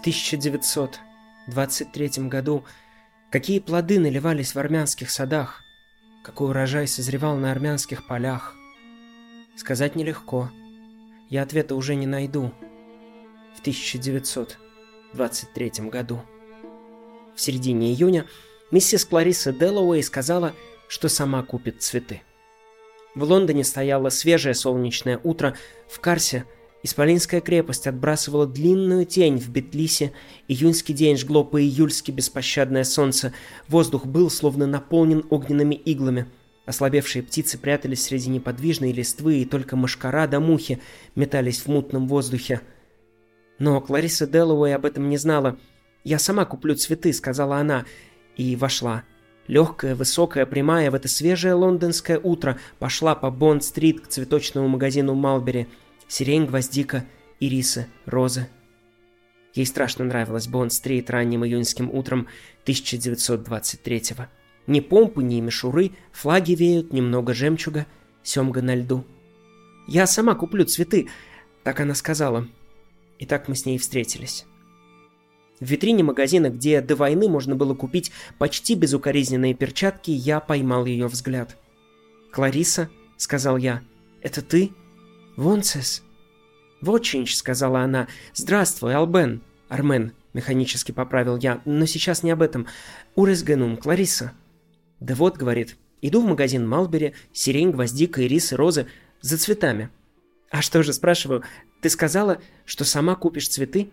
В 1923 году какие плоды наливались в армянских садах, какой урожай созревал на армянских полях. Сказать нелегко. Я ответа уже не найду. В 1923 году. В середине июня миссис Клариса Деллоуэй сказала, что сама купит цветы. В Лондоне стояло свежее солнечное утро, в Карсе – Исполинская крепость отбрасывала длинную тень в Бетлисе, июньский день жгло по-июльски беспощадное солнце, воздух был словно наполнен огненными иглами. Ослабевшие птицы прятались среди неподвижной листвы, и только мошкара да мухи метались в мутном воздухе. Но Клариса Деллоуэй об этом не знала. «Я сама куплю цветы», — сказала она, и вошла. Легкая, высокая, прямая в это свежее лондонское утро пошла по Бонд-стрит к цветочному магазину Малбери — сирень, гвоздика, ирисы, розы. Ей страшно нравилась Бонд-стрит ранним июньским утром 1923-го. Ни помпы, ни мишуры, флаги веют, немного жемчуга, семга на льду. «Я сама куплю цветы», — так она сказала. И так мы с ней встретились. В витрине магазина, где до войны можно было купить почти безукоризненные перчатки, я поймал ее взгляд. «Клариса», — сказал я, — «это ты?» «Вонцес!» «Вотчинч», — сказала она. «Здравствуй, Албен!» «Армен», — механически поправил я, но сейчас не об этом. «Уресгенум, Клариса». «Да вот», — говорит, — «иду в магазин Малбери, сирень, гвоздика, ирисы, розы, за цветами». «А что же, спрашиваю, ты сказала, что сама купишь цветы?»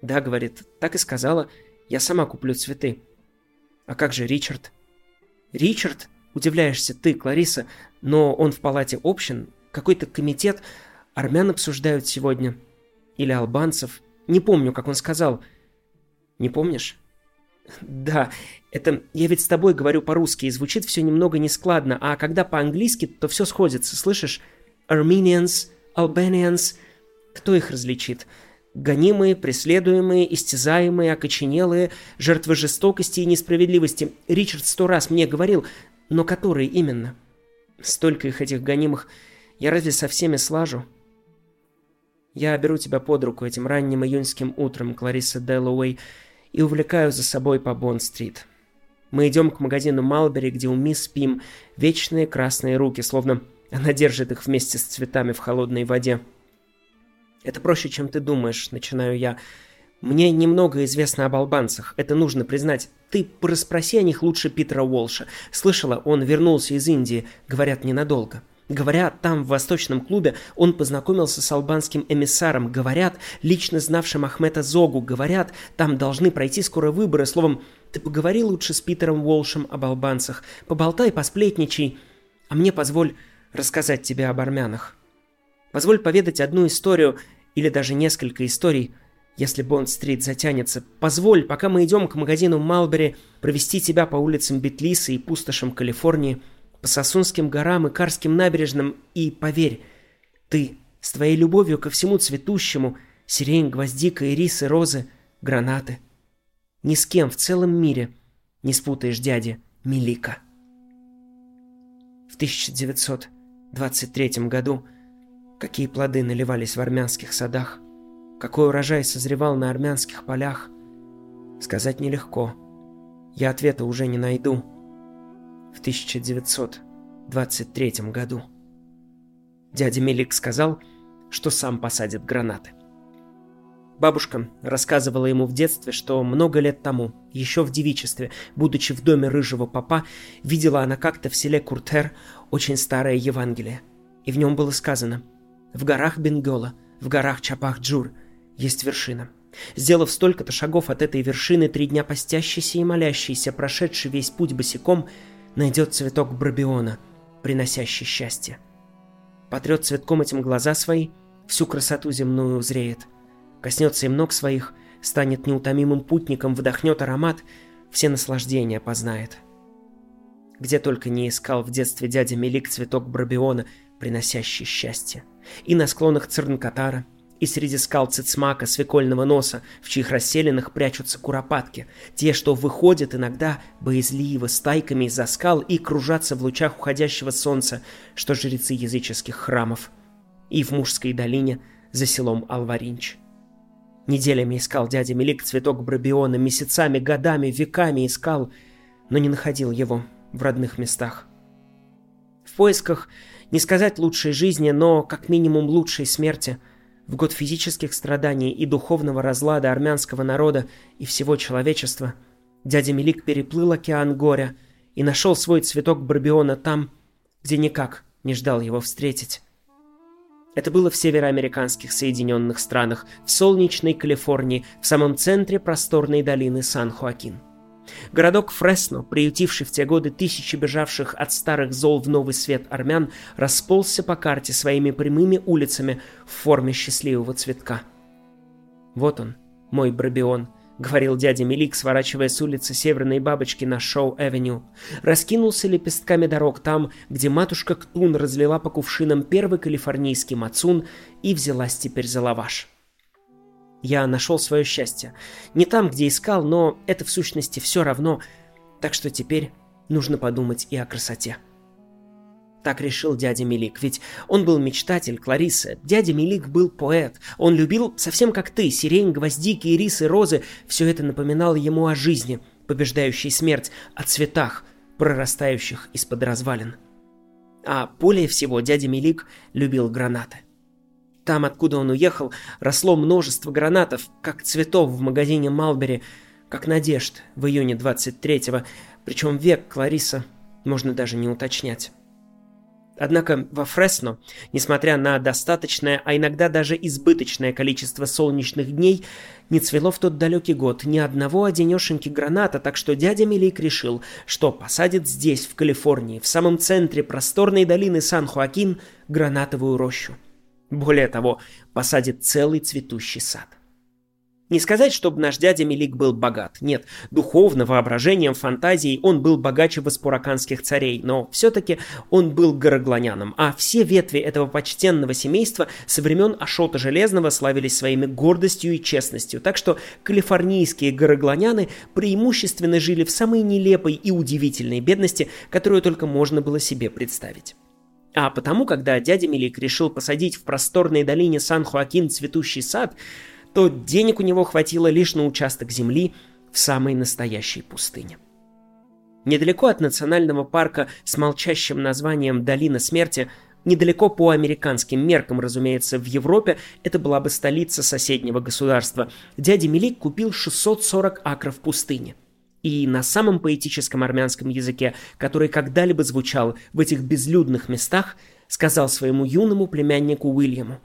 «Да», — говорит, — «так и сказала, я сама куплю цветы». «А как же Ричард?» «Ричард?» — удивляешься ты, Клариса, но он в палате общин, какой-то комитет армян обсуждают сегодня. Или албанцев. Не помню, как он сказал. Не помнишь? Да, это я ведь с тобой говорю по-русски, и звучит все немного нескладно, а когда по-английски, то все сходится, слышишь? Armenians, Albanians, кто их различит? Гонимые, преследуемые, истязаемые, окоченелые, жертвы жестокости и несправедливости. Ричард сто раз мне говорил, но которые именно? Столько их этих гонимых я разве со всеми слажу? Я беру тебя под руку этим ранним июньским утром, Клариса Дэллоуэй, и увлекаю за собой по Бонд-стрит. Мы идем к магазину Малбери, где у мисс Пим вечные красные руки, словно она держит их вместе с цветами в холодной воде. «Это проще, чем ты думаешь», — начинаю я. «Мне немного известно об албанцах, это нужно признать. Ты порасспроси о них лучше Питера Уолша. Слышала, он вернулся из Индии, говорят, ненадолго». Говорят, там, в Восточном клубе, он познакомился с албанским эмиссаром. Говорят, лично знавшим Ахмета Зогу. Говорят, там должны пройти скоро выборы. Словом, ты поговори лучше с Питером Уолшем об албанцах. Поболтай, посплетничай. А мне позволь рассказать тебе об армянах. Позволь поведать одну историю, или даже несколько историй, если Бонд-стрит затянется. Позволь, пока мы идем к магазину Малбери, провести тебя по улицам Бетлиса и пустошам Калифорнии – по Сосунским горам и Карским набережным, и, поверь, ты с твоей любовью ко всему цветущему, сирень, гвоздика, ирисы, розы, гранаты, ни с кем в целом мире не спутаешь дяди Мелика. В 1923 году какие плоды наливались в армянских садах, какой урожай созревал на армянских полях, сказать нелегко. Я ответа уже не найду – в 1923 году. Дядя Мелик сказал, что сам посадит гранаты. Бабушка рассказывала ему в детстве, что много лет тому, еще в девичестве, будучи в доме рыжего папа, видела она как-то в селе Куртер очень старое Евангелие. И в нем было сказано «В горах Бенгола, в горах Чапах-Джур есть вершина. Сделав столько-то шагов от этой вершины, три дня постящийся и молящийся, прошедший весь путь босиком, найдет цветок Брабиона, приносящий счастье. Потрет цветком этим глаза свои, всю красоту земную узреет. Коснется им ног своих, станет неутомимым путником, вдохнет аромат, все наслаждения познает. Где только не искал в детстве дядя Мелик цветок Брабиона, приносящий счастье. И на склонах Цернкатара, и среди скал цицмака, свекольного носа, в чьих расселенных прячутся куропатки, те, что выходят иногда боязливо стайками из-за скал и кружатся в лучах уходящего солнца, что жрецы языческих храмов, и в мужской долине за селом Алваринч. Неделями искал дядя Мелик цветок Брабиона, месяцами, годами, веками искал, но не находил его в родных местах. В поисках не сказать лучшей жизни, но как минимум лучшей смерти, в год физических страданий и духовного разлада армянского народа и всего человечества, дядя Мелик переплыл океан горя и нашел свой цветок Барбиона там, где никак не ждал его встретить. Это было в североамериканских Соединенных странах, в солнечной Калифорнии, в самом центре просторной долины Сан-Хуакин. Городок Фресно, приютивший в те годы тысячи бежавших от старых зол в новый свет армян, расползся по карте своими прямыми улицами в форме счастливого цветка. Вот он, мой Брабион, — говорил дядя Мелик, сворачивая с улицы Северной Бабочки на Шоу-Эвеню. Раскинулся лепестками дорог там, где матушка Ктун разлила по кувшинам первый калифорнийский мацун и взялась теперь за лаваш. Я нашел свое счастье. Не там, где искал, но это в сущности все равно, так что теперь нужно подумать и о красоте. Так решил дядя Мелик, ведь он был мечтатель Кларисы. Дядя Мелик был поэт. Он любил, совсем как ты, сирень, гвоздики, ирисы, розы. Все это напоминало ему о жизни, побеждающей смерть, о цветах, прорастающих из-под развалин. А более всего дядя Мелик любил гранаты. Там, откуда он уехал, росло множество гранатов, как цветов в магазине Малбери, как надежд в июне 23-го, причем век Клариса можно даже не уточнять. Однако во Фресно, несмотря на достаточное, а иногда даже избыточное количество солнечных дней, не цвело в тот далекий год ни одного одинешеньки граната, так что дядя Мелик решил, что посадит здесь, в Калифорнии, в самом центре просторной долины Сан-Хуакин, гранатовую рощу. Более того, посадит целый цветущий сад – не сказать, чтобы наш дядя Мелик был богат. Нет, духовно, воображением, фантазией он был богаче васпураканских царей, но все-таки он был горогланяном, а все ветви этого почтенного семейства со времен Ашота Железного славились своими гордостью и честностью, так что калифорнийские горогланяны преимущественно жили в самой нелепой и удивительной бедности, которую только можно было себе представить. А потому, когда дядя Мелик решил посадить в просторной долине Сан-Хуакин цветущий сад, то денег у него хватило лишь на участок земли в самой настоящей пустыне. Недалеко от национального парка с молчащим названием «Долина смерти» Недалеко по американским меркам, разумеется, в Европе это была бы столица соседнего государства. Дядя Мелик купил 640 акров пустыни И на самом поэтическом армянском языке, который когда-либо звучал в этих безлюдных местах, сказал своему юному племяннику Уильяму.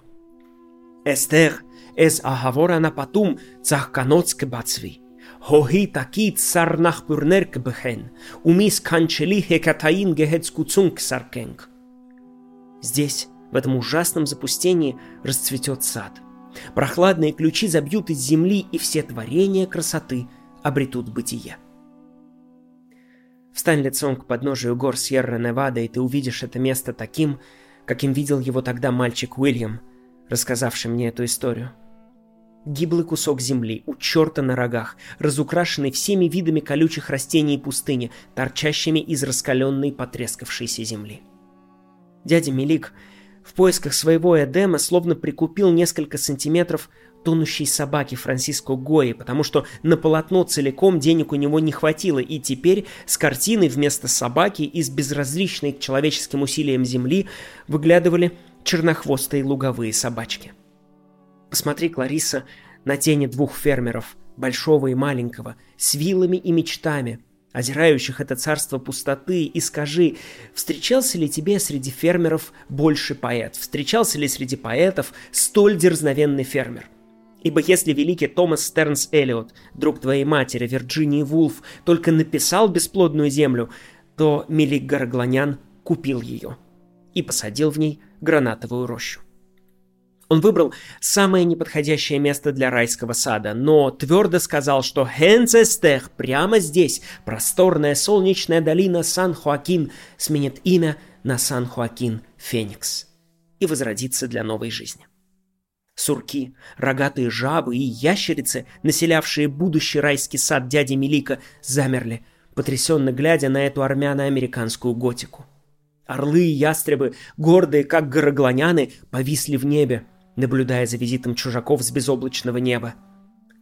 «Эстер, Էս ահավոր անապատում ծաղկանոց կբացվի։ Հոհի տակից սառնախբուրներ կբխեն, ու մի սքանչելի հեկաթային գեղեցկություն կսարքենք։ Здесь, в этом ужасном запустении, расцветет сад. Прохладные ключи забьют из земли, и все творения красоты обретут бытие. Встань лицом к подножию гор Сьерра-Невада, и ты увидишь это место таким, каким видел его тогда мальчик Уильям, рассказавший мне эту историю. Гиблый кусок земли, у черта на рогах, разукрашенный всеми видами колючих растений и пустыни, торчащими из раскаленной потрескавшейся земли. Дядя Мелик в поисках своего Эдема словно прикупил несколько сантиметров тонущей собаки Франциско Гои, потому что на полотно целиком денег у него не хватило, и теперь с картины вместо собаки из безразличной к человеческим усилиям земли выглядывали чернохвостые луговые собачки. Посмотри, Клариса, на тени двух фермеров, большого и маленького, с вилами и мечтами, озирающих это царство пустоты, и скажи, встречался ли тебе среди фермеров больше поэт? Встречался ли среди поэтов столь дерзновенный фермер? Ибо если великий Томас Стернс Эллиот, друг твоей матери, Вирджинии Вулф, только написал «Бесплодную землю», то Мелик Горогланян купил ее и посадил в ней гранатовую рощу. Он выбрал самое неподходящее место для райского сада, но твердо сказал, что Хенцестех прямо здесь, просторная солнечная долина Сан-Хуакин, сменит имя на Сан-Хуакин Феникс и возродится для новой жизни. Сурки, рогатые жабы и ящерицы, населявшие будущий райский сад дяди Мелика, замерли, потрясенно глядя на эту армяно-американскую готику. Орлы и ястребы, гордые как горогланяны, повисли в небе, наблюдая за визитом чужаков с безоблачного неба.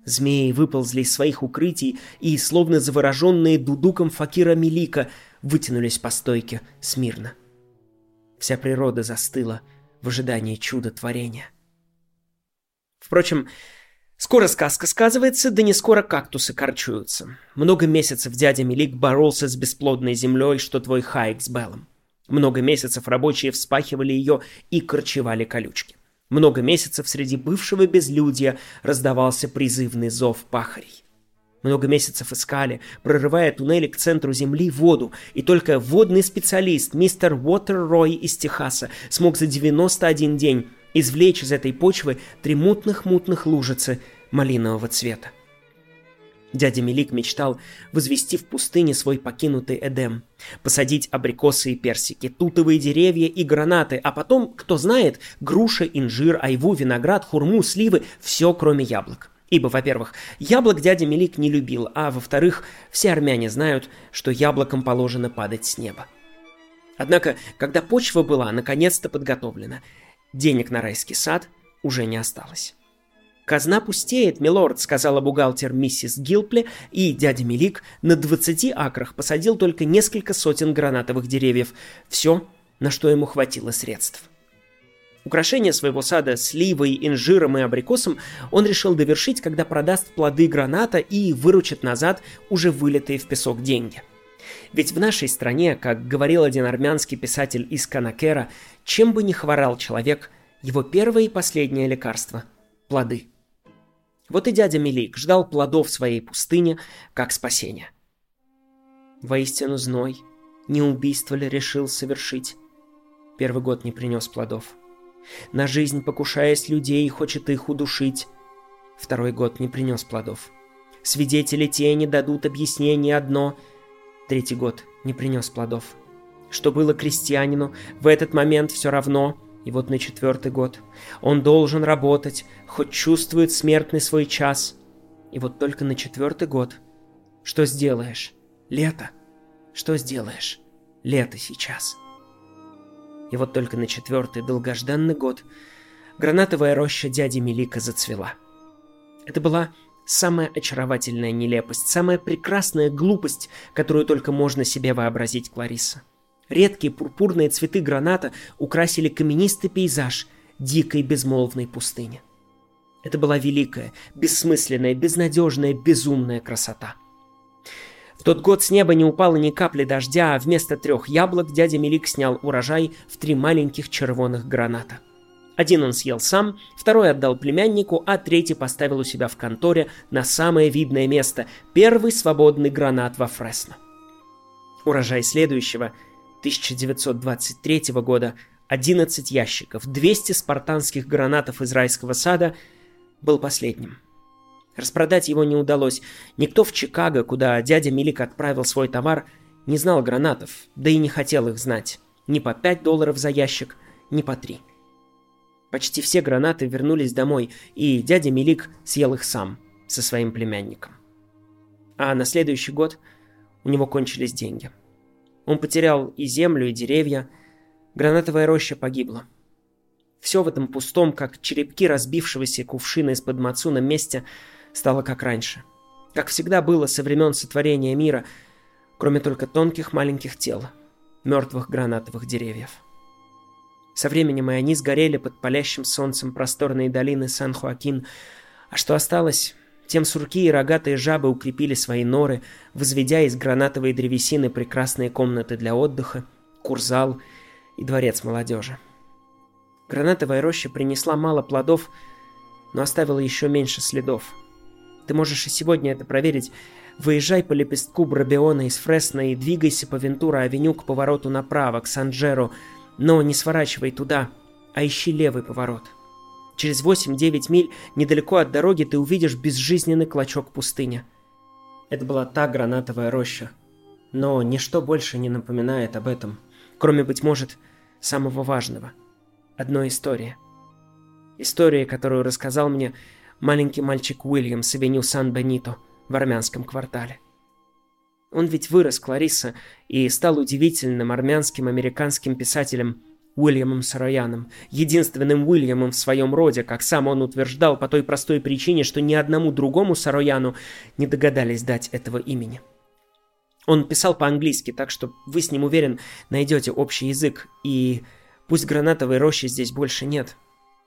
Змеи выползли из своих укрытий и, словно завороженные дудуком факира Мелика, вытянулись по стойке смирно. Вся природа застыла в ожидании чуда творения. Впрочем, скоро сказка сказывается, да не скоро кактусы корчуются. Много месяцев дядя Мелик боролся с бесплодной землей, что твой Хайк с Беллом. Много месяцев рабочие вспахивали ее и корчевали колючки. Много месяцев среди бывшего безлюдья раздавался призывный зов пахарей. Много месяцев искали, прорывая туннели к центру Земли, воду, и только водный специалист мистер Уотер Рой из Техаса смог за 91 день извлечь из этой почвы три мутных-мутных лужицы малинового цвета. Дядя Мелик мечтал возвести в пустыне свой покинутый Эдем, посадить абрикосы и персики, тутовые деревья и гранаты, а потом, кто знает, груши, инжир, айву, виноград, хурму, сливы – все кроме яблок. Ибо, во-первых, яблок дядя Мелик не любил, а во-вторых, все армяне знают, что яблокам положено падать с неба. Однако, когда почва была наконец-то подготовлена, денег на райский сад уже не осталось. «Казна пустеет, милорд», — сказала бухгалтер миссис Гилпли, и дядя Мелик на 20 акрах посадил только несколько сотен гранатовых деревьев. Все, на что ему хватило средств. Украшение своего сада сливой, инжиром и абрикосом он решил довершить, когда продаст плоды граната и выручит назад уже вылитые в песок деньги. Ведь в нашей стране, как говорил один армянский писатель из Канакера, чем бы ни хворал человек, его первое и последнее лекарство – плоды – вот и дядя Мелик ждал плодов своей пустыни, как спасения. Воистину зной, не убийство ли решил совершить? Первый год не принес плодов. На жизнь покушаясь людей, хочет их удушить. Второй год не принес плодов. Свидетели тени дадут объяснение одно. Третий год не принес плодов. Что было крестьянину, в этот момент все равно – и вот на четвертый год он должен работать, хоть чувствует смертный свой час. И вот только на четвертый год. Что сделаешь? Лето. Что сделаешь? Лето сейчас. И вот только на четвертый долгожданный год гранатовая роща дяди Мелика зацвела. Это была самая очаровательная нелепость, самая прекрасная глупость, которую только можно себе вообразить, Клариса. Редкие пурпурные цветы граната украсили каменистый пейзаж дикой безмолвной пустыни. Это была великая, бессмысленная, безнадежная, безумная красота. В тот год с неба не упало ни капли дождя, а вместо трех яблок дядя Мелик снял урожай в три маленьких червоных граната. Один он съел сам, второй отдал племяннику, а третий поставил у себя в конторе на самое видное место – первый свободный гранат во Фресно. Урожай следующего – 1923 года 11 ящиков, 200 спартанских гранатов из райского сада был последним. Распродать его не удалось. Никто в Чикаго, куда дядя Милик отправил свой товар, не знал гранатов, да и не хотел их знать. Ни по 5 долларов за ящик, ни по 3. Почти все гранаты вернулись домой, и дядя Милик съел их сам, со своим племянником. А на следующий год у него кончились деньги – он потерял и землю, и деревья. Гранатовая роща погибла. Все в этом пустом, как черепки разбившегося кувшина из-под мацуна месте, стало как раньше. Как всегда было со времен сотворения мира, кроме только тонких маленьких тел, мертвых гранатовых деревьев. Со временем и они сгорели под палящим солнцем просторной долины Сан-Хуакин, а что осталось, тем сурки и рогатые жабы укрепили свои норы, возведя из гранатовой древесины прекрасные комнаты для отдыха, курзал и дворец молодежи. Гранатовая роща принесла мало плодов, но оставила еще меньше следов. Ты можешь и сегодня это проверить. Выезжай по лепестку Брабиона из Фресна и двигайся по Вентура-авеню к повороту направо, к Санджеру, но не сворачивай туда, а ищи левый поворот. Через 8-9 миль недалеко от дороги ты увидишь безжизненный клочок пустыни. Это была та гранатовая роща. Но ничто больше не напоминает об этом, кроме, быть может, самого важного. Одной истории. История, которую рассказал мне маленький мальчик Уильям с авеню Сан-Бенито в армянском квартале. Он ведь вырос, Клариса, и стал удивительным армянским американским писателем Уильямом Сарояном, единственным Уильямом в своем роде, как сам он утверждал, по той простой причине, что ни одному другому Сарояну не догадались дать этого имени. Он писал по-английски, так что вы с ним, уверен, найдете общий язык, и пусть гранатовой рощи здесь больше нет,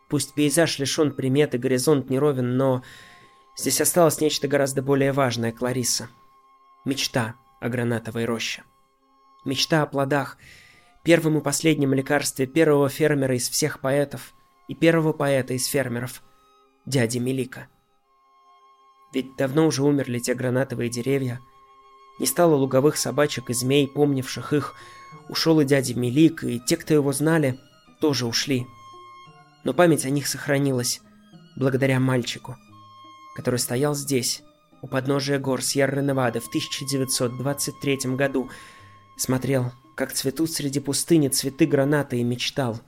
пусть пейзаж лишен примет и горизонт неровен, но здесь осталось нечто гораздо более важное, Клариса. Мечта о гранатовой роще. Мечта о плодах – первым и последнем лекарстве первого фермера из всех поэтов и первого поэта из фермеров, дяди Мелика. Ведь давно уже умерли те гранатовые деревья, не стало луговых собачек и змей, помнивших их, ушел и дядя Мелик, и те, кто его знали, тоже ушли. Но память о них сохранилась, благодаря мальчику, который стоял здесь, у подножия гор Сьерра-Невады в 1923 году, смотрел как цветут среди пустыни цветы граната и мечтал,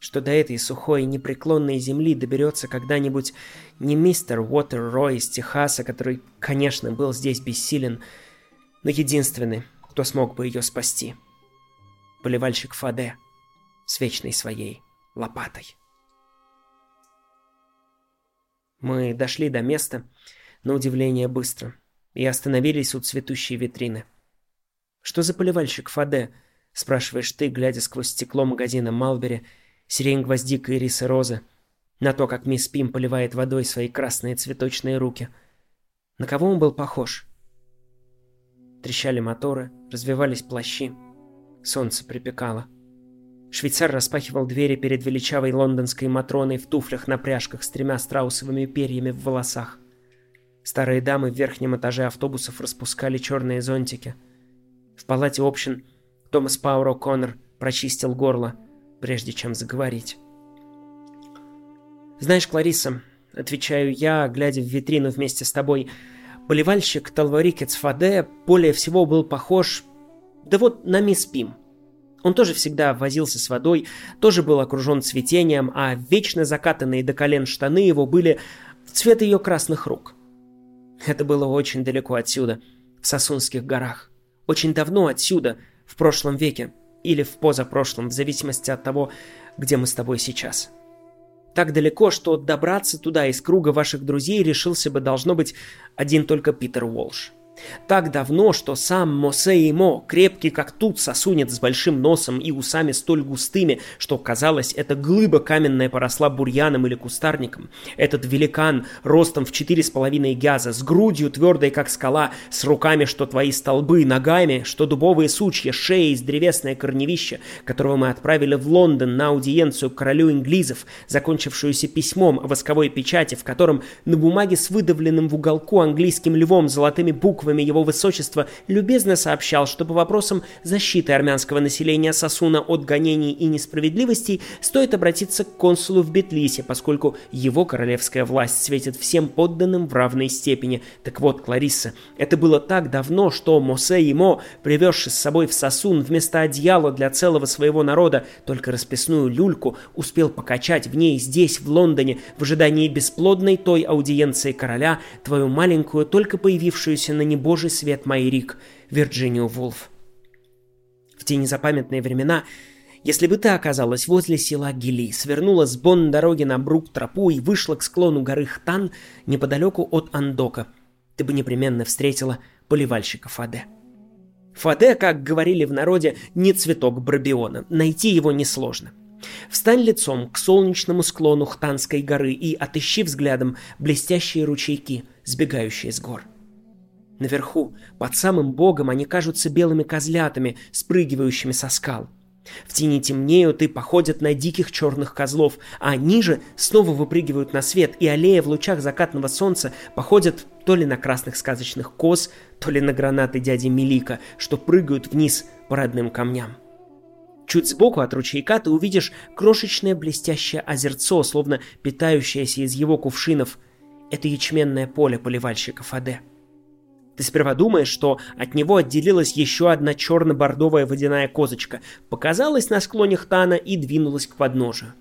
что до этой сухой непреклонной земли доберется когда-нибудь не мистер Уотер Рой из Техаса, который, конечно, был здесь бессилен, но единственный, кто смог бы ее спасти. Поливальщик Фаде с вечной своей лопатой. Мы дошли до места, на удивление быстро, и остановились у цветущей витрины. Что за поливальщик Фаде? Спрашиваешь ты, глядя сквозь стекло магазина Малбери, сирень гвоздика и рисы розы, на то, как мисс Пим поливает водой свои красные цветочные руки. На кого он был похож? Трещали моторы, развивались плащи. Солнце припекало. Швейцар распахивал двери перед величавой лондонской Матроной в туфлях на пряжках с тремя страусовыми перьями в волосах. Старые дамы в верхнем этаже автобусов распускали черные зонтики. В палате общин – Томас Пауэр О'Коннор прочистил горло, прежде чем заговорить. «Знаешь, Клариса, — отвечаю я, глядя в витрину вместе с тобой, — поливальщик Талварикец Фаде более всего был похож... Да вот на мисс Пим. Он тоже всегда возился с водой, тоже был окружен цветением, а вечно закатанные до колен штаны его были в цвет ее красных рук. Это было очень далеко отсюда, в Сосунских горах. Очень давно отсюда, в прошлом веке или в позапрошлом, в зависимости от того, где мы с тобой сейчас. Так далеко, что добраться туда из круга ваших друзей решился бы, должно быть, один только Питер Уолш. Так давно, что сам Мосе Мо, крепкий как тут сосунец с большим носом и усами столь густыми, что казалось, эта глыба каменная поросла бурьяном или кустарником. Этот великан ростом в четыре с половиной гяза, с грудью твердой как скала, с руками, что твои столбы, ногами, что дубовые сучья, шеей из древесное корневище, которого мы отправили в Лондон на аудиенцию к королю инглизов, закончившуюся письмом о восковой печати, в котором на бумаге с выдавленным в уголку английским львом золотыми буквами буквами его высочества любезно сообщал, что по вопросам защиты армянского населения Сосуна от гонений и несправедливостей стоит обратиться к консулу в Бетлисе, поскольку его королевская власть светит всем подданным в равной степени. Так вот, Кларисса, это было так давно, что Мосе Емо, привезший с собой в Сосун вместо одеяла для целого своего народа только расписную люльку, успел покачать в ней здесь, в Лондоне, в ожидании бесплодной той аудиенции короля, твою маленькую, только появившуюся на небе божий свет Майрик, Вирджинию Вулф. В те незапамятные времена, если бы ты оказалась возле села Гили, свернула с Бон-дороги на Брук-тропу и вышла к склону горы Хтан неподалеку от Андока, ты бы непременно встретила поливальщика Фаде. Фаде, как говорили в народе, не цветок Барбиона, найти его несложно. Встань лицом к солнечному склону Хтанской горы и отыщи взглядом блестящие ручейки, сбегающие с гор. — Наверху, под самым богом, они кажутся белыми козлятами, спрыгивающими со скал. В тени темнеют и походят на диких черных козлов, а ниже снова выпрыгивают на свет, и аллея в лучах закатного солнца походят то ли на красных сказочных коз, то ли на гранаты дяди Мелика, что прыгают вниз по родным камням. Чуть сбоку от ручейка ты увидишь крошечное блестящее озерцо, словно питающееся из его кувшинов. Это ячменное поле поливальщиков Аде. Ты сперва думаешь, что от него отделилась еще одна черно-бордовая водяная козочка, показалась на склоне хтана и двинулась к подножию.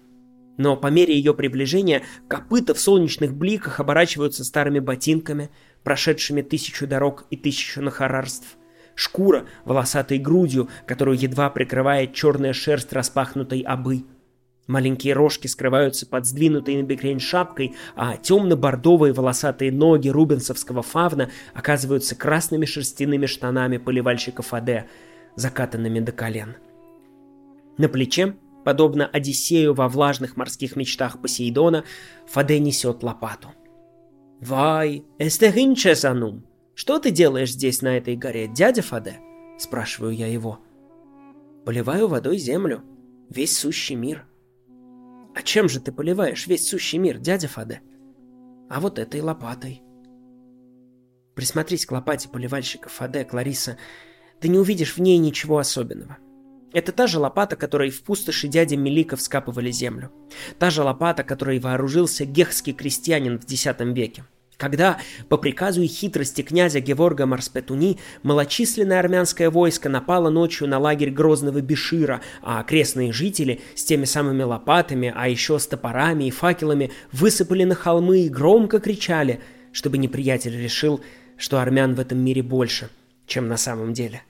Но по мере ее приближения копыта в солнечных бликах оборачиваются старыми ботинками, прошедшими тысячу дорог и тысячу нахарарств. шкура волосатой грудью, которую едва прикрывает черная шерсть распахнутой обы. Маленькие рожки скрываются под сдвинутой на бекрень шапкой, а темно-бордовые волосатые ноги рубенсовского фавна оказываются красными шерстяными штанами поливальщика Фаде, закатанными до колен. На плече, подобно Одиссею во влажных морских мечтах Посейдона, Фаде несет лопату. «Вай, эстехинчесанум! Что ты делаешь здесь, на этой горе, дядя Фаде?» – спрашиваю я его. «Поливаю водой землю, весь сущий мир», «А чем же ты поливаешь весь сущий мир, дядя Фаде?» «А вот этой лопатой». Присмотрись к лопате поливальщика Фаде, Клариса. Ты не увидишь в ней ничего особенного. Это та же лопата, которой в пустоши дяди Мелика вскапывали землю. Та же лопата, которой вооружился гехский крестьянин в X веке – когда, по приказу и хитрости князя Геворга Марспетуни, малочисленное армянское войско напало ночью на лагерь грозного Бешира, а окрестные жители с теми самыми лопатами, а еще с топорами и факелами высыпали на холмы и громко кричали, чтобы неприятель решил, что армян в этом мире больше, чем на самом деле.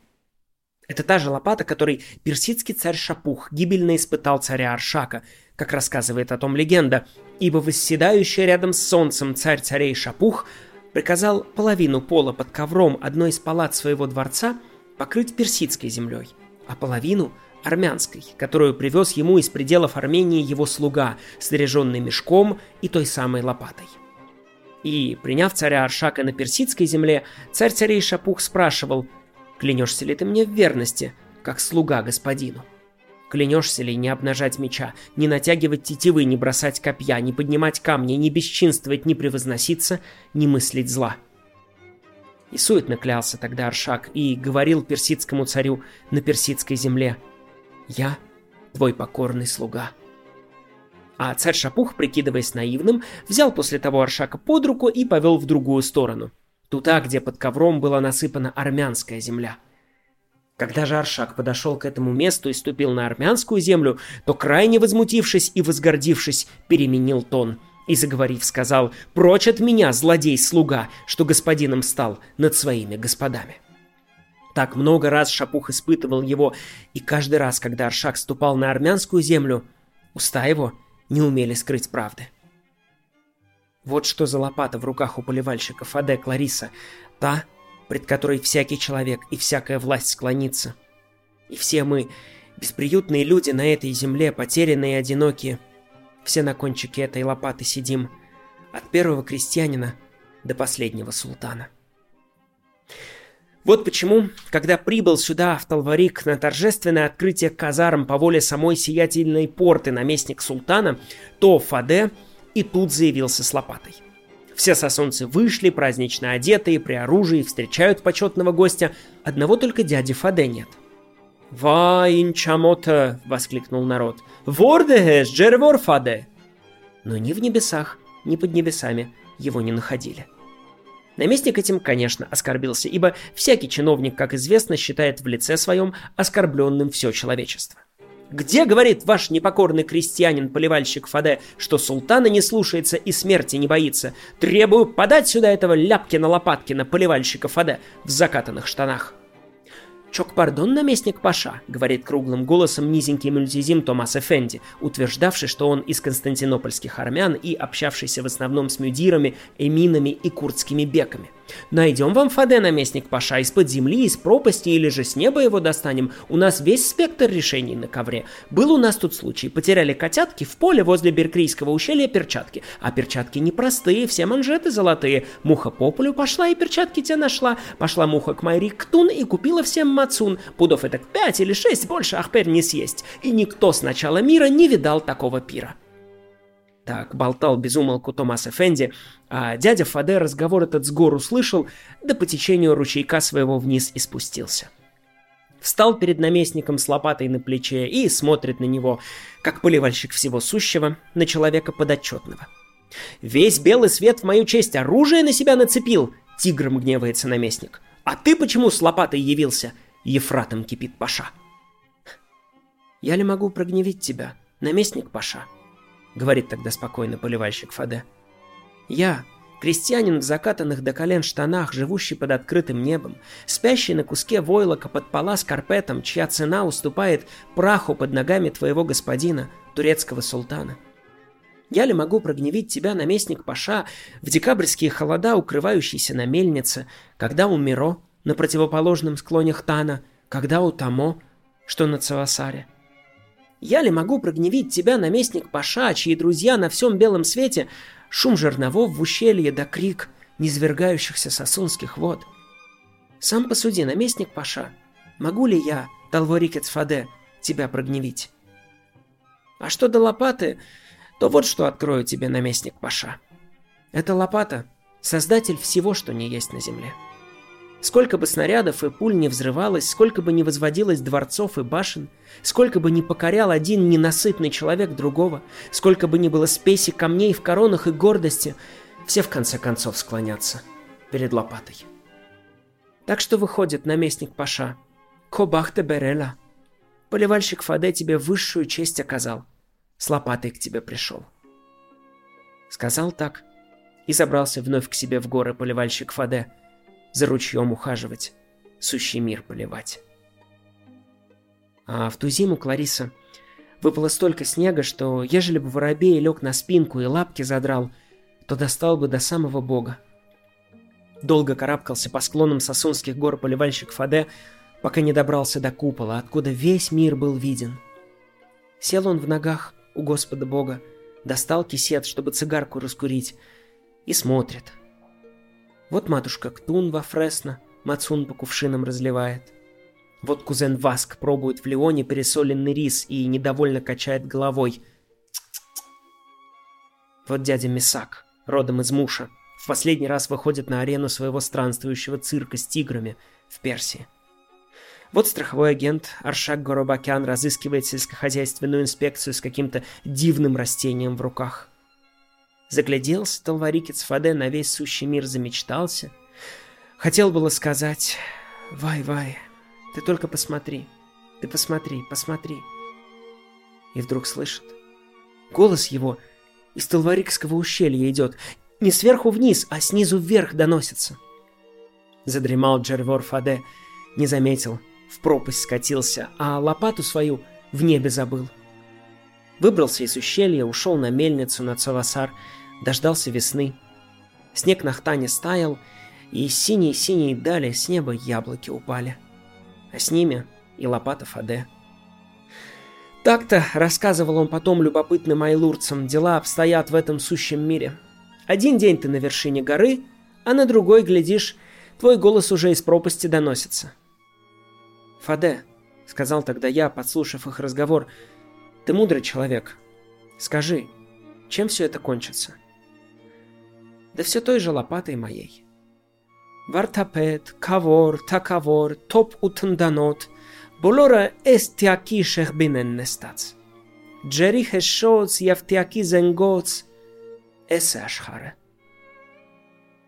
Это та же лопата, которой персидский царь Шапух гибельно испытал царя Аршака – как рассказывает о том легенда, ибо восседающий рядом с солнцем царь царей Шапух приказал половину пола под ковром одной из палат своего дворца покрыть персидской землей, а половину – армянской, которую привез ему из пределов Армении его слуга, снаряженный мешком и той самой лопатой. И, приняв царя Аршака на персидской земле, царь царей Шапух спрашивал, «Клянешься ли ты мне в верности, как слуга господину?» Клянешься ли не обнажать меча, не натягивать тетивы, не бросать копья, не поднимать камни, не бесчинствовать, не превозноситься, не мыслить зла? И суетно клялся тогда Аршак и говорил персидскому царю на персидской земле «Я твой покорный слуга». А царь Шапух, прикидываясь наивным, взял после того Аршака под руку и повел в другую сторону. Туда, где под ковром была насыпана армянская земля – когда же Аршак подошел к этому месту и ступил на армянскую землю, то, крайне возмутившись и возгордившись, переменил тон и, заговорив, сказал «Прочь от меня, злодей-слуга, что господином стал над своими господами». Так много раз Шапух испытывал его, и каждый раз, когда Аршак ступал на армянскую землю, уста его не умели скрыть правды. Вот что за лопата в руках у поливальщика Фаде Клариса. Та, пред которой всякий человек и всякая власть склонится. И все мы, бесприютные люди на этой земле, потерянные и одинокие, все на кончике этой лопаты сидим, от первого крестьянина до последнего султана. Вот почему, когда прибыл сюда, в Талварик, на торжественное открытие казарм по воле самой сиятельной порты наместник султана, то Фаде и тут заявился с лопатой. Все сосунцы вышли, празднично одетые, при оружии, встречают почетного гостя. Одного только дяди Фаде нет. «Вайн чамота!» — воскликнул народ. «Вордехеш, джервор Фаде!» Но ни в небесах, ни под небесами его не находили. Наместник этим, конечно, оскорбился, ибо всякий чиновник, как известно, считает в лице своем оскорбленным все человечество. Где, говорит ваш непокорный крестьянин-поливальщик Фаде, что султана не слушается и смерти не боится? Требую подать сюда этого Ляпкина-Лопаткина, поливальщика Фаде, в закатанных штанах. «Чок пардон, наместник Паша», — говорит круглым голосом низенький мультизим Томас Эфенди, утверждавший, что он из константинопольских армян и общавшийся в основном с мюдирами, эминами и курдскими беками. Найдем вам Фаде, наместник Паша, из-под земли, из пропасти или же с неба его достанем. У нас весь спектр решений на ковре. Был у нас тут случай. Потеряли котятки в поле возле Беркрийского ущелья перчатки. А перчатки непростые, все манжеты золотые. Муха по полю пошла и перчатки те нашла. Пошла муха к Майри Ктун и купила всем мацун. Пудов это пять или шесть, больше ахпер не съесть. И никто с начала мира не видал такого пира. Так болтал безумолку Томас Эфенди, а дядя Фаде разговор этот с гор услышал, да по течению ручейка своего вниз и спустился. Встал перед наместником с лопатой на плече и смотрит на него, как поливальщик всего сущего, на человека подотчетного. «Весь белый свет в мою честь оружие на себя нацепил!» — тигром гневается наместник. «А ты почему с лопатой явился?» — Ефратом кипит Паша. «Я ли могу прогневить тебя, наместник Паша?» Говорит тогда спокойно поливальщик Фаде. Я, Крестьянин в закатанных до колен штанах, живущий под открытым небом, спящий на куске войлока под пола с карпетом, чья цена уступает праху под ногами твоего господина, турецкого султана. Я ли могу прогневить тебя, наместник Паша, в декабрьские холода, укрывающиеся на мельнице, когда у Миро, на противоположном склоне Хтана, когда у Тамо, что на Цавасаре? Я ли могу прогневить тебя, наместник Паша, чьи друзья на всем белом свете шум жерновов в ущелье да крик низвергающихся сосунских вод. Сам посуди, наместник Паша, могу ли я, Талворикец Фаде, тебя прогневить? А что до лопаты, то вот что открою тебе, наместник Паша. Эта лопата — создатель всего, что не есть на земле. Сколько бы снарядов и пуль не взрывалось, сколько бы не возводилось дворцов и башен, сколько бы не покорял один ненасытный человек другого, сколько бы ни было спеси камней в коронах и гордости, все в конце концов склонятся перед лопатой. Так что выходит наместник Паша. Кобахте Берела. Поливальщик Фаде тебе высшую честь оказал. С лопатой к тебе пришел. Сказал так и забрался вновь к себе в горы поливальщик Фаде – за ручьем ухаживать, сущий мир поливать. А в ту зиму Клариса выпало столько снега, что ежели бы воробей лег на спинку и лапки задрал, то достал бы до самого бога. Долго карабкался по склонам сосунских гор поливальщик Фаде, пока не добрался до купола, откуда весь мир был виден. Сел он в ногах у Господа Бога, достал кисет, чтобы цигарку раскурить, и смотрит — вот матушка Ктун во Фресно Мацун по кувшинам разливает. Вот кузен Васк пробует в Леоне пересоленный рис и недовольно качает головой. Вот дядя Месак, родом из Муша, в последний раз выходит на арену своего странствующего цирка с тиграми в Персии. Вот страховой агент Аршак Горобакян разыскивает сельскохозяйственную инспекцию с каким-то дивным растением в руках – Загляделся Талварикец Фаде на весь сущий мир замечтался. Хотел было сказать «Вай-вай, ты только посмотри, ты посмотри, посмотри». И вдруг слышит. Голос его из Талварикского ущелья идет. Не сверху вниз, а снизу вверх доносится. Задремал Джервор Фаде, не заметил, в пропасть скатился, а лопату свою в небе забыл. Выбрался из ущелья, ушел на мельницу на Цавасар — дождался весны. Снег на хтане стаял, и из синей-синей дали с неба яблоки упали. А с ними и лопата Фаде. Так-то, рассказывал он потом любопытным айлурцам, дела обстоят в этом сущем мире. Один день ты на вершине горы, а на другой, глядишь, твой голос уже из пропасти доносится. «Фаде», — сказал тогда я, подслушав их разговор, — ты мудрый человек. Скажи, чем все это кончится? Да все той же лопатой моей. Вартапет, кавор, такавор, топ утнданот, болора эстиаки шехбинен нестац. Джери хешоц, явтиаки зенгоц, эсэ ашхара.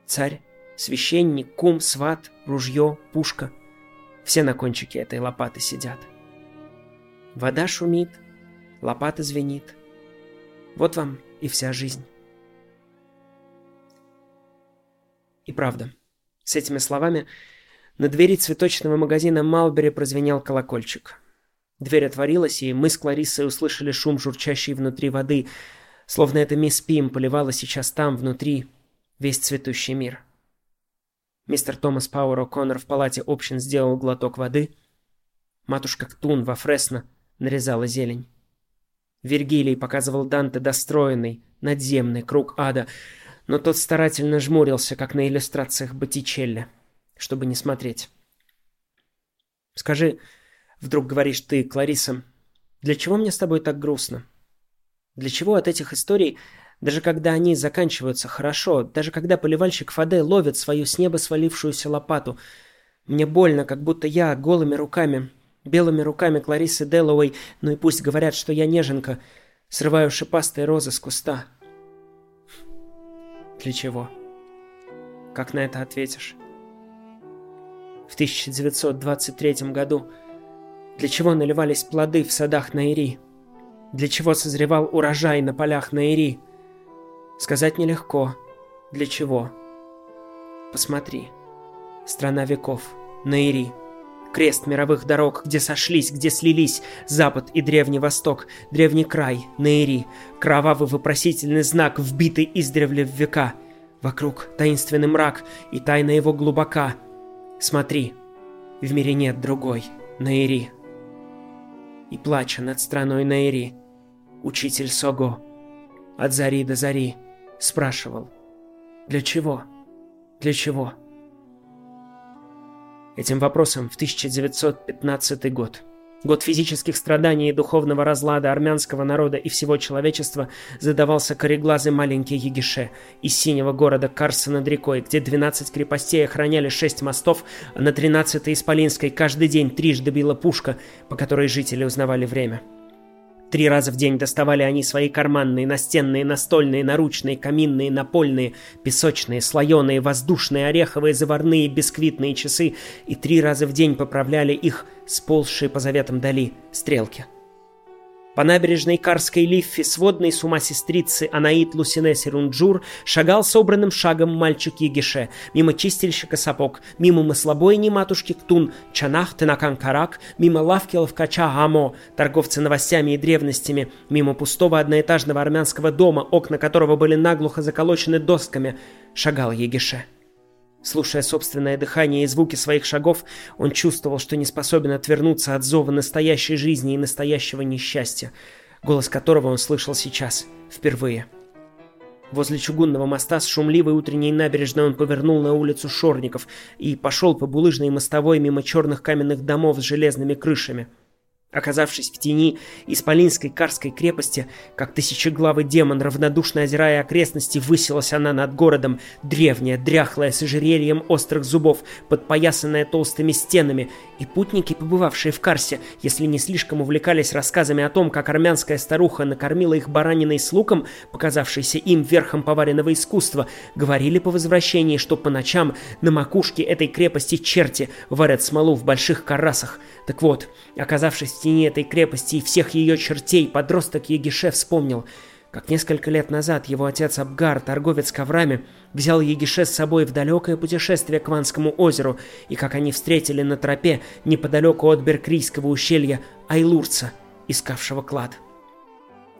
Царь, священник, кум, сват, ружье, пушка — все на кончике этой лопаты сидят. Вода шумит, лопата звенит. Вот вам и вся жизнь. И правда, с этими словами на двери цветочного магазина Малбери прозвенел колокольчик. Дверь отворилась, и мы с Клариссой услышали шум журчащей внутри воды, словно это мисс Пим поливала сейчас там, внутри, весь цветущий мир. Мистер Томас Пауэр О'Коннор в палате общин сделал глоток воды. Матушка Ктун во Фресно нарезала зелень. Вергилий показывал Данте достроенный, надземный круг ада — но тот старательно жмурился, как на иллюстрациях Боттичелли, чтобы не смотреть. «Скажи, — вдруг говоришь ты, Клариса, — для чего мне с тобой так грустно? Для чего от этих историй, даже когда они заканчиваются хорошо, даже когда поливальщик Фаде ловит свою с неба свалившуюся лопату, мне больно, как будто я голыми руками, белыми руками Кларисы Деллоуэй, ну и пусть говорят, что я неженка, срываю шипастые розы с куста, для чего? Как на это ответишь? В 1923 году для чего наливались плоды в садах Наири? Для чего созревал урожай на полях Наири? Сказать нелегко. Для чего? Посмотри. Страна веков. Наири. Крест мировых дорог, где сошлись, где слились Запад и Древний Восток, Древний край, Наири, кровавый вопросительный знак, вбитый издревле в века. Вокруг таинственный мрак, и тайна его глубока. Смотри, в мире нет другой, Наири. И плача над страной Наири, учитель Сого, от зари до зари, спрашивал, для чего, для чего? Этим вопросом в 1915 год, год физических страданий и духовного разлада армянского народа и всего человечества, задавался кореглазый маленький Егише из синего города Карса над рекой, где 12 крепостей охраняли 6 мостов, а на 13-й Исполинской каждый день трижды била пушка, по которой жители узнавали время. Три раза в день доставали они свои карманные, настенные, настольные, наручные, каминные, напольные, песочные, слоеные, воздушные, ореховые, заварные, бисквитные часы и три раза в день поправляли их сползшие по заветам Дали стрелки. По набережной Карской Лиффи сводной с ума сестрицы Анаит Лусине Серунджур шагал собранным шагом мальчик Егише, мимо чистильщика сапог, мимо маслобойни матушки Ктун, Чанах Тенакан Карак, мимо лавки ловкача Амо, торговца новостями и древностями, мимо пустого одноэтажного армянского дома, окна которого были наглухо заколочены досками, шагал Егише. Слушая собственное дыхание и звуки своих шагов, он чувствовал, что не способен отвернуться от зова настоящей жизни и настоящего несчастья, голос которого он слышал сейчас, впервые. Возле чугунного моста с шумливой утренней набережной он повернул на улицу Шорников и пошел по булыжной мостовой мимо черных каменных домов с железными крышами – Оказавшись в тени Исполинской Карской крепости, как тысячеглавый демон, равнодушно озирая окрестности, высилась она над городом, древняя, дряхлая, с ожерельем острых зубов, подпоясанная толстыми стенами, и путники, побывавшие в Карсе, если не слишком увлекались рассказами о том, как армянская старуха накормила их бараниной с луком, показавшейся им верхом поваренного искусства, говорили по возвращении, что по ночам на макушке этой крепости черти варят смолу в больших карасах. Так вот, оказавшись в тени этой крепости и всех ее чертей, подросток Егише вспомнил, как несколько лет назад его отец Абгар, торговец коврами, взял Егише с собой в далекое путешествие к Ванскому озеру, и как они встретили на тропе неподалеку от Беркрийского ущелья Айлурца, искавшего клад.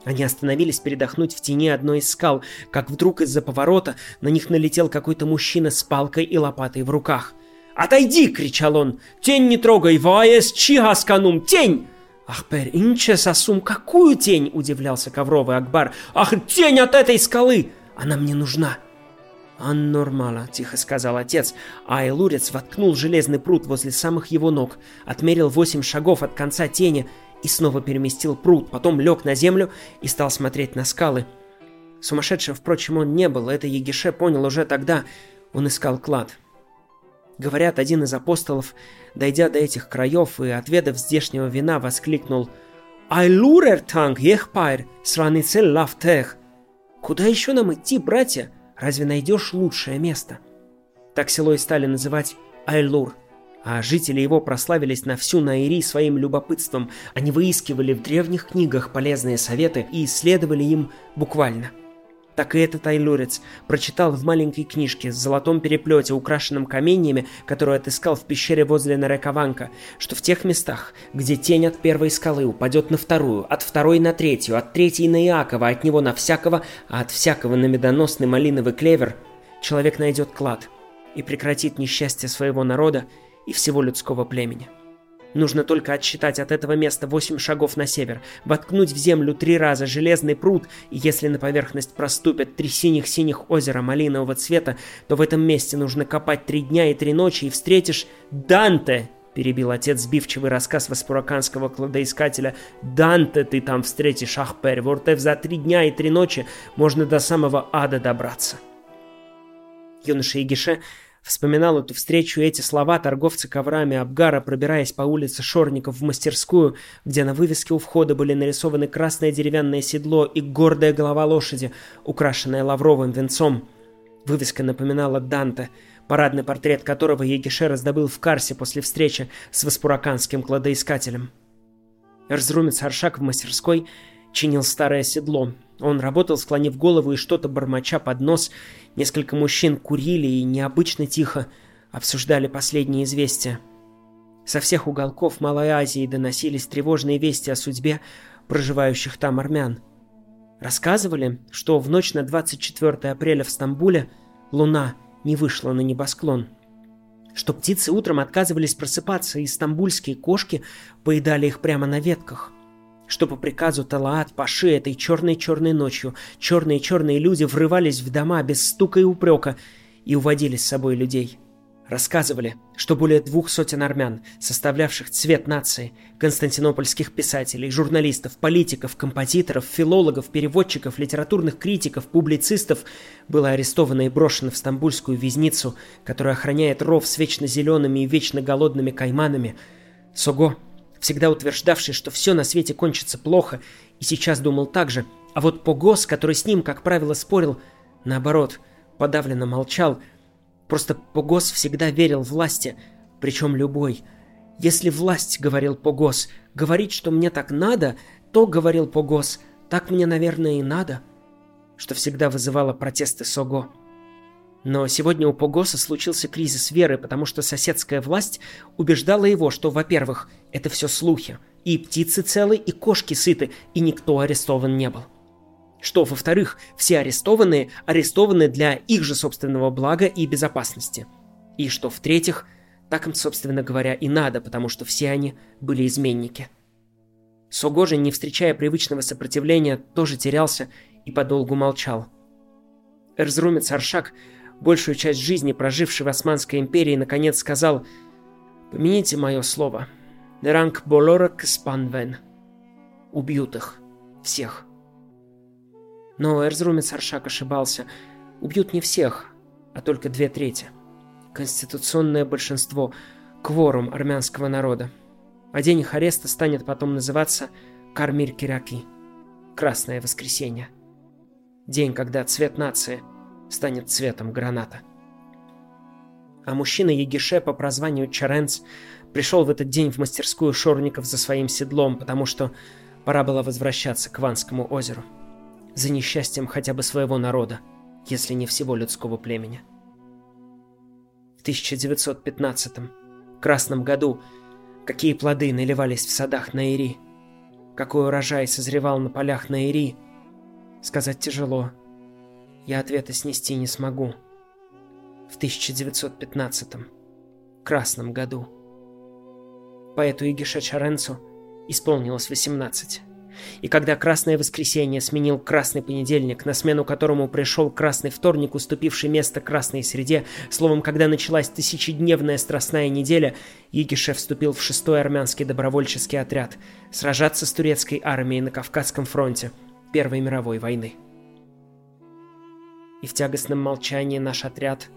Они остановились передохнуть в тени одной из скал, как вдруг из-за поворота на них налетел какой-то мужчина с палкой и лопатой в руках. «Отойди!» — кричал он. «Тень не трогай! Ваес чихасканум! Тень!» «Ах, пер, инче сосум, какую тень?» — удивлялся ковровый Акбар. «Ах, тень от этой скалы! Она мне нужна!» «Ан нормала», — тихо сказал отец, а Элурец воткнул железный пруд возле самых его ног, отмерил восемь шагов от конца тени и снова переместил пруд, потом лег на землю и стал смотреть на скалы. Сумасшедшим, впрочем, он не был, это Егише понял уже тогда. Он искал клад. Говорят, один из апостолов, дойдя до этих краев и отведав здешнего вина, воскликнул «Айлурер танк ехпайр, сраницель лафтех!» «Куда еще нам идти, братья? Разве найдешь лучшее место?» Так село и стали называть Айлур, а жители его прославились на всю Наири своим любопытством. Они выискивали в древних книгах полезные советы и исследовали им буквально – так и этот айлурец прочитал в маленькой книжке с золотом переплете, украшенным каменьями, которую отыскал в пещере возле Нарекованка, что в тех местах, где тень от первой скалы упадет на вторую, от второй на третью, от третьей на Иакова, от него на всякого, а от всякого на медоносный малиновый клевер, человек найдет клад и прекратит несчастье своего народа и всего людского племени. Нужно только отсчитать от этого места восемь шагов на север, воткнуть в землю три раза железный пруд, и если на поверхность проступят три синих-синих озера малинового цвета, то в этом месте нужно копать три дня и три ночи, и встретишь Данте, перебил отец сбивчивый рассказ васпураканского кладоискателя. «Данте ты там встретишь, Ахпер, Вортев за три дня и три ночи можно до самого ада добраться». Юноша Игише Вспоминал эту встречу и эти слова торговца коврами Абгара, пробираясь по улице Шорников в мастерскую, где на вывеске у входа были нарисованы красное деревянное седло и гордая голова лошади, украшенная лавровым венцом. Вывеска напоминала Данте, парадный портрет которого Егише раздобыл в Карсе после встречи с васпураканским кладоискателем. Разрумец Аршак в мастерской чинил старое седло. Он работал, склонив голову и что-то бормоча под нос. Несколько мужчин курили и необычно тихо обсуждали последние известия. Со всех уголков Малой Азии доносились тревожные вести о судьбе проживающих там армян. Рассказывали, что в ночь на 24 апреля в Стамбуле луна не вышла на небосклон. Что птицы утром отказывались просыпаться, и стамбульские кошки поедали их прямо на ветках. Что по приказу Талаат Паши этой черной-черной ночью черные-черные люди врывались в дома без стука и упрека и уводили с собой людей – Рассказывали, что более двух сотен армян, составлявших цвет нации, константинопольских писателей, журналистов, политиков, композиторов, филологов, переводчиков, литературных критиков, публицистов, было арестовано и брошено в стамбульскую визницу, которая охраняет ров с вечно зелеными и вечно голодными кайманами. Сого, всегда утверждавший, что все на свете кончится плохо, и сейчас думал так же, а вот Погос, который с ним, как правило, спорил, наоборот, подавленно молчал – Просто Погос всегда верил власти, причем любой. Если власть, говорил Погос, говорит, что мне так надо, то, говорил Погос, так мне, наверное, и надо. Что всегда вызывало протесты Сого. Но сегодня у Погоса случился кризис веры, потому что соседская власть убеждала его, что, во-первых, это все слухи, и птицы целы, и кошки сыты, и никто арестован не был. Что, во-вторых, все арестованные арестованы для их же собственного блага и безопасности. И что, в-третьих, так им, собственно говоря, и надо, потому что все они были изменники. Согожи, не встречая привычного сопротивления, тоже терялся и подолгу молчал. Эрзрумец Аршак, большую часть жизни проживший в Османской империи, наконец сказал «Помяните мое слово. Ранг Болорак Спанвен. Убьют их. Всех». Но Эрзрумец Аршак ошибался. Убьют не всех, а только две трети. Конституционное большинство, кворум армянского народа. А день их ареста станет потом называться Кармир Кираки. Красное воскресенье. День, когда цвет нации станет цветом граната. А мужчина Егише по прозванию Чаренц пришел в этот день в мастерскую Шорников за своим седлом, потому что пора было возвращаться к Ванскому озеру за несчастьем хотя бы своего народа, если не всего людского племени. В 1915 красном году какие плоды наливались в садах Наири, какой урожай созревал на полях Наири, сказать тяжело. Я ответа снести не смогу. В 1915 красном году. Поэту Игише Чаренцу исполнилось 18. И когда Красное Воскресенье сменил Красный Понедельник, на смену которому пришел Красный Вторник, уступивший место Красной Среде, словом, когда началась тысячедневная страстная неделя, Егише вступил в шестой армянский добровольческий отряд сражаться с турецкой армией на Кавказском фронте Первой мировой войны. И в тягостном молчании наш отряд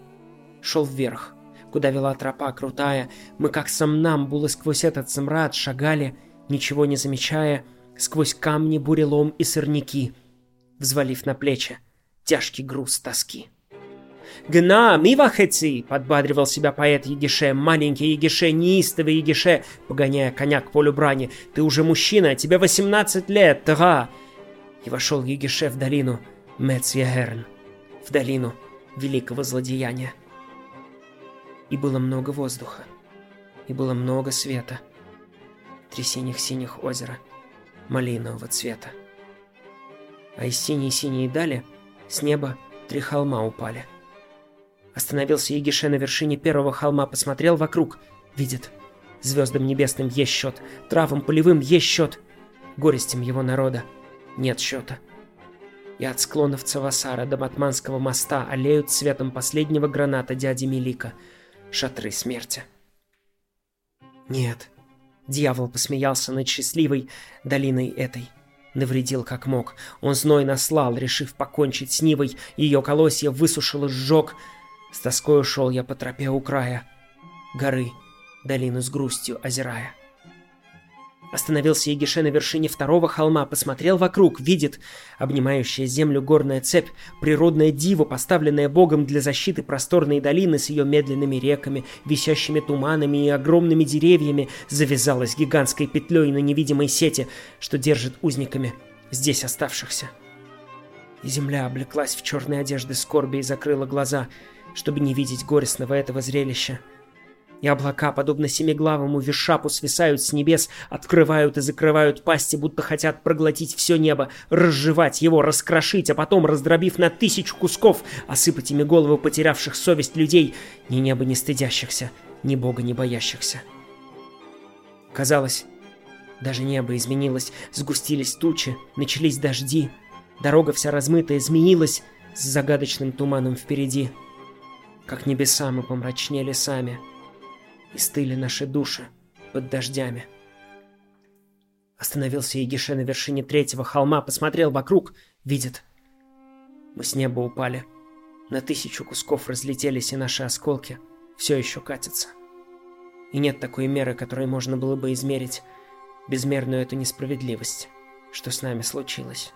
шел вверх, куда вела тропа крутая. Мы как сомнамбулы сквозь этот смрад шагали, ничего не замечая, сквозь камни, бурелом и сорняки, взвалив на плечи тяжкий груз тоски. «Гна, мивахеци!» — подбадривал себя поэт Егише, маленький Егише, неистовый Егише, погоняя коня к полю брани. «Ты уже мужчина, тебе 18 лет, тага!» И вошел Егише в долину Мецьягерн, в долину великого злодеяния. И было много воздуха, и было много света. Три синих-синих озера — малинового цвета. А из синей-синей дали с неба три холма упали. Остановился Егише на вершине первого холма, посмотрел вокруг. Видит, звездам небесным есть счет, травам полевым есть счет. Горестям его народа нет счета. И от склонов Цавасара до Батманского моста олеют цветом последнего граната дяди Мелика шатры смерти. Нет, Дьявол посмеялся над счастливой долиной этой. Навредил как мог. Он зной наслал, решив покончить с Нивой. Ее колосья высушил и сжег. С тоской ушел я по тропе у края горы, долину с грустью озирая. Остановился Егише на вершине второго холма, посмотрел вокруг, видит обнимающая землю горная цепь, природное диво, поставленное богом для защиты просторной долины с ее медленными реками, висящими туманами и огромными деревьями, завязалась гигантской петлей на невидимой сети, что держит узниками здесь оставшихся. Земля облеклась в черные одежды скорби и закрыла глаза, чтобы не видеть горестного этого зрелища — и облака, подобно семиглавому вишапу, свисают с небес, открывают и закрывают пасти, будто хотят проглотить все небо, разжевать его, раскрошить, а потом, раздробив на тысячу кусков, осыпать ими головы потерявших совесть людей, ни неба не стыдящихся, ни бога не боящихся. Казалось, даже небо изменилось, сгустились тучи, начались дожди, дорога вся размытая изменилась с загадочным туманом впереди. Как небеса мы помрачнели сами — и стыли наши души под дождями. Остановился Егише на вершине третьего холма, посмотрел вокруг, видит. Мы с неба упали. На тысячу кусков разлетелись и наши осколки все еще катятся. И нет такой меры, которой можно было бы измерить безмерную эту несправедливость, что с нами случилось.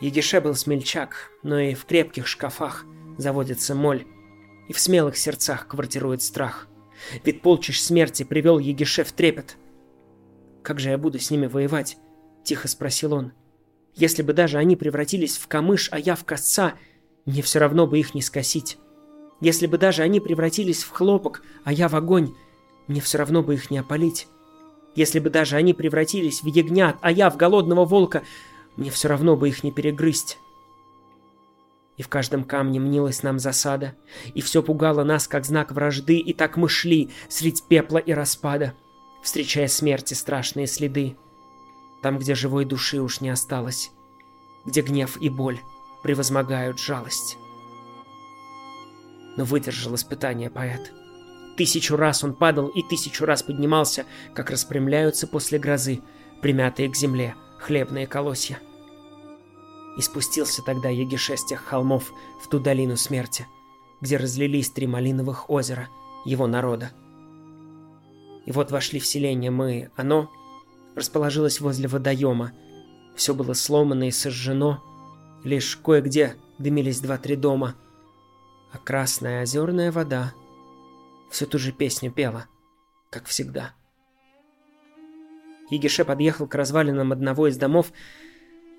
Егише был смельчак, но и в крепких шкафах заводится моль, и в смелых сердцах квартирует страх. Ведь полчищ смерти привел Егише в трепет. «Как же я буду с ними воевать?» — тихо спросил он. «Если бы даже они превратились в камыш, а я в косца, мне все равно бы их не скосить. Если бы даже они превратились в хлопок, а я в огонь, мне все равно бы их не опалить. Если бы даже они превратились в ягнят, а я в голодного волка, мне все равно бы их не перегрызть. И в каждом камне мнилась нам засада, и все пугало нас, как знак вражды, и так мы шли средь пепла и распада, встречая смерти страшные следы. Там, где живой души уж не осталось, где гнев и боль превозмогают жалость. Но выдержал испытание поэт. Тысячу раз он падал и тысячу раз поднимался, как распрямляются после грозы примятые к земле хлебные колосья. И спустился тогда Егише с тех холмов в ту долину смерти, где разлились три малиновых озера его народа. И вот вошли в селение мы, оно расположилось возле водоема. Все было сломано и сожжено, лишь кое-где дымились два-три дома, а красная озерная вода всю ту же песню пела, как всегда. Егише подъехал к развалинам одного из домов,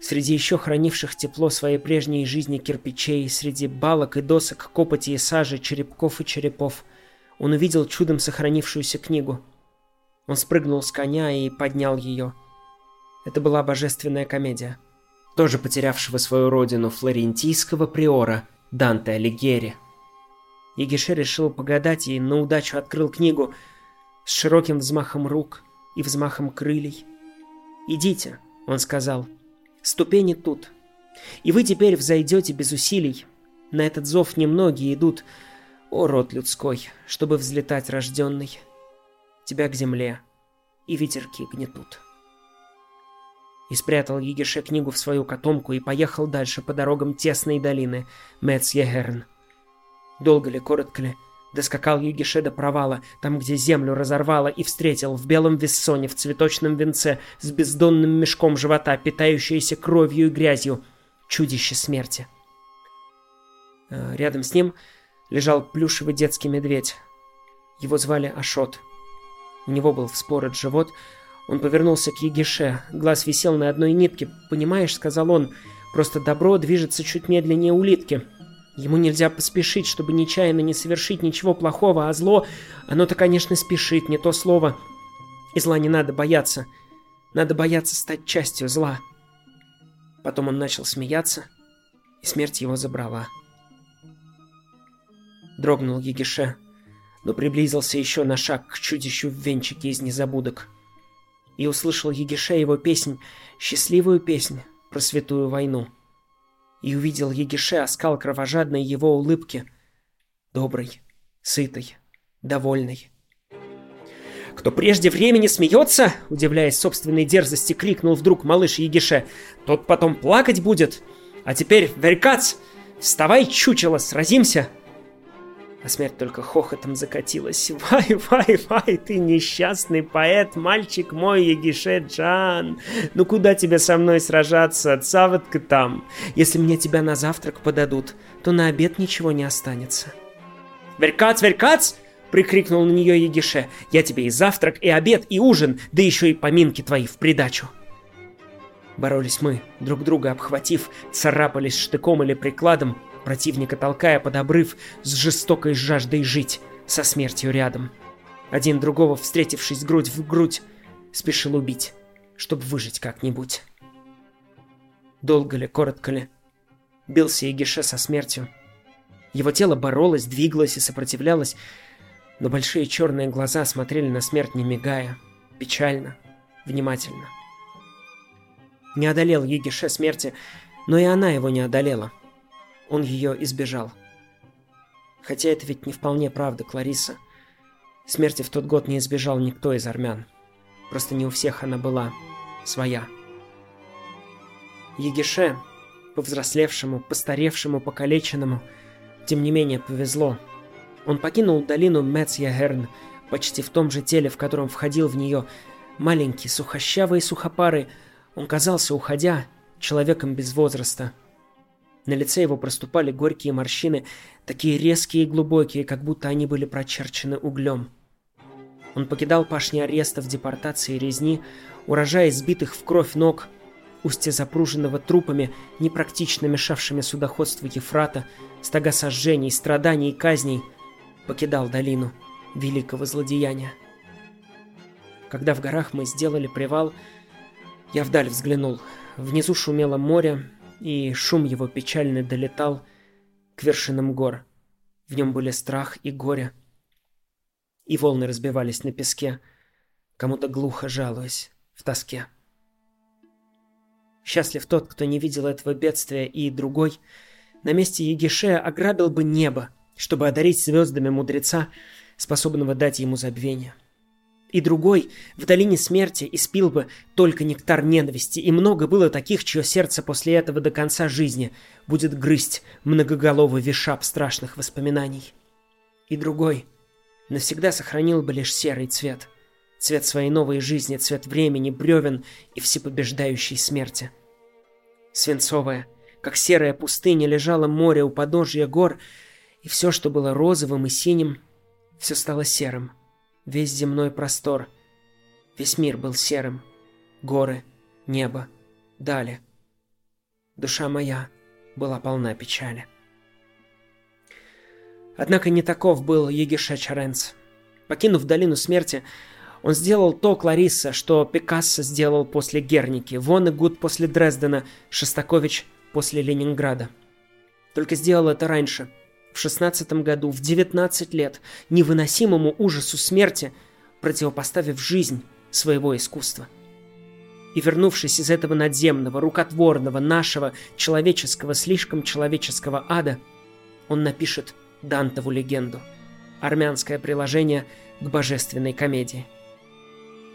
Среди еще хранивших тепло своей прежней жизни кирпичей, среди балок и досок, копоти и сажи, черепков и черепов, он увидел чудом сохранившуюся книгу. Он спрыгнул с коня и поднял ее. Это была божественная комедия. Тоже потерявшего свою родину флорентийского приора Данте Алигьери. Егише решил погадать и на удачу открыл книгу с широким взмахом рук и взмахом крыльев. «Идите», — он сказал, — Ступени тут. И вы теперь взойдете без усилий. На этот зов немногие идут, о род людской, чтобы взлетать рожденный. Тебя к земле, и ветерки гнетут. И спрятал Егише книгу в свою котомку и поехал дальше по дорогам тесной долины Мецьегерн. Долго ли, коротко ли, Доскакал Югише до провала, там, где землю разорвало, и встретил в белом вессоне в цветочном венце с бездонным мешком живота, питающееся кровью и грязью, чудище смерти. Э, рядом с ним лежал плюшевый детский медведь. Его звали Ашот. У него был вспорот живот. Он повернулся к Егише. Глаз висел на одной нитке. «Понимаешь», — сказал он, — «просто добро движется чуть медленнее улитки. Ему нельзя поспешить, чтобы нечаянно не совершить ничего плохого, а зло, оно-то, конечно, спешит, не то слово. И зла не надо бояться. Надо бояться стать частью зла. Потом он начал смеяться, и смерть его забрала. Дрогнул Егише, но приблизился еще на шаг к чудищу в венчике из незабудок. И услышал Егише его песнь, счастливую песнь про святую войну и увидел Егише оскал кровожадной его улыбки. Добрый, сытый, довольный. «Кто прежде времени смеется?» — удивляясь собственной дерзости, крикнул вдруг малыш Егише. «Тот потом плакать будет! А теперь, Веркац, вставай, чучело, сразимся!» А смерть только хохотом закатилась. «Вай, вай, вай, ты несчастный поэт, мальчик мой, Егише Джан! Ну куда тебе со мной сражаться, цавотка там? Если мне тебя на завтрак подадут, то на обед ничего не останется». «Веркац, Веркац!» — прикрикнул на нее Егише. «Я тебе и завтрак, и обед, и ужин, да еще и поминки твои в придачу!» Боролись мы, друг друга обхватив, царапались штыком или прикладом, противника толкая под обрыв с жестокой жаждой жить, со смертью рядом. Один другого, встретившись грудь в грудь, спешил убить, чтобы выжить как-нибудь. Долго ли, коротко ли, бился Егише со смертью. Его тело боролось, двигалось и сопротивлялось, но большие черные глаза смотрели на смерть не мигая, печально, внимательно. Не одолел Егише смерти, но и она его не одолела. Он ее избежал. Хотя это ведь не вполне правда, Клариса. Смерти в тот год не избежал никто из армян. Просто не у всех она была своя. Егише, повзрослевшему, постаревшему, покалеченному, тем не менее повезло. Он покинул долину Мецьягерн почти в том же теле, в котором входил в нее маленький, сухощавый и сухопарый. Он казался, уходя, человеком без возраста. На лице его проступали горькие морщины, такие резкие и глубокие, как будто они были прочерчены углем. Он покидал пашни арестов, депортации и резни, урожая избитых в кровь ног, устья запруженного трупами, непрактично мешавшими судоходству Ефрата, стога сожжений, страданий и казней, покидал долину великого злодеяния. Когда в горах мы сделали привал, я вдаль взглянул. Внизу шумело море, и шум его печальный долетал к вершинам гор. В нем были страх и горе. И волны разбивались на песке, кому-то глухо жалуясь в тоске. Счастлив тот, кто не видел этого бедствия, и другой, на месте Егишея ограбил бы небо, чтобы одарить звездами мудреца, способного дать ему забвение. И другой в долине смерти испил бы только нектар ненависти, и много было таких, чье сердце после этого до конца жизни будет грызть многоголовый вишап страшных воспоминаний. И другой навсегда сохранил бы лишь серый цвет, цвет своей новой жизни, цвет времени, бревен и всепобеждающей смерти. Свинцовая, как серая пустыня, лежало море у подножья гор, и все, что было розовым и синим, все стало серым — весь земной простор. Весь мир был серым. Горы, небо, дали. Душа моя была полна печали. Однако не таков был Егиша Чаренц. Покинув долину смерти, он сделал то Кларисса, что Пикассо сделал после Герники, Вонегуд после Дрездена, Шостакович после Ленинграда. Только сделал это раньше – в 16 году, в 19 лет, невыносимому ужасу смерти, противопоставив жизнь своего искусства. И вернувшись из этого надземного, рукотворного, нашего, человеческого, слишком человеческого ада, он напишет Дантову легенду, армянское приложение к божественной комедии.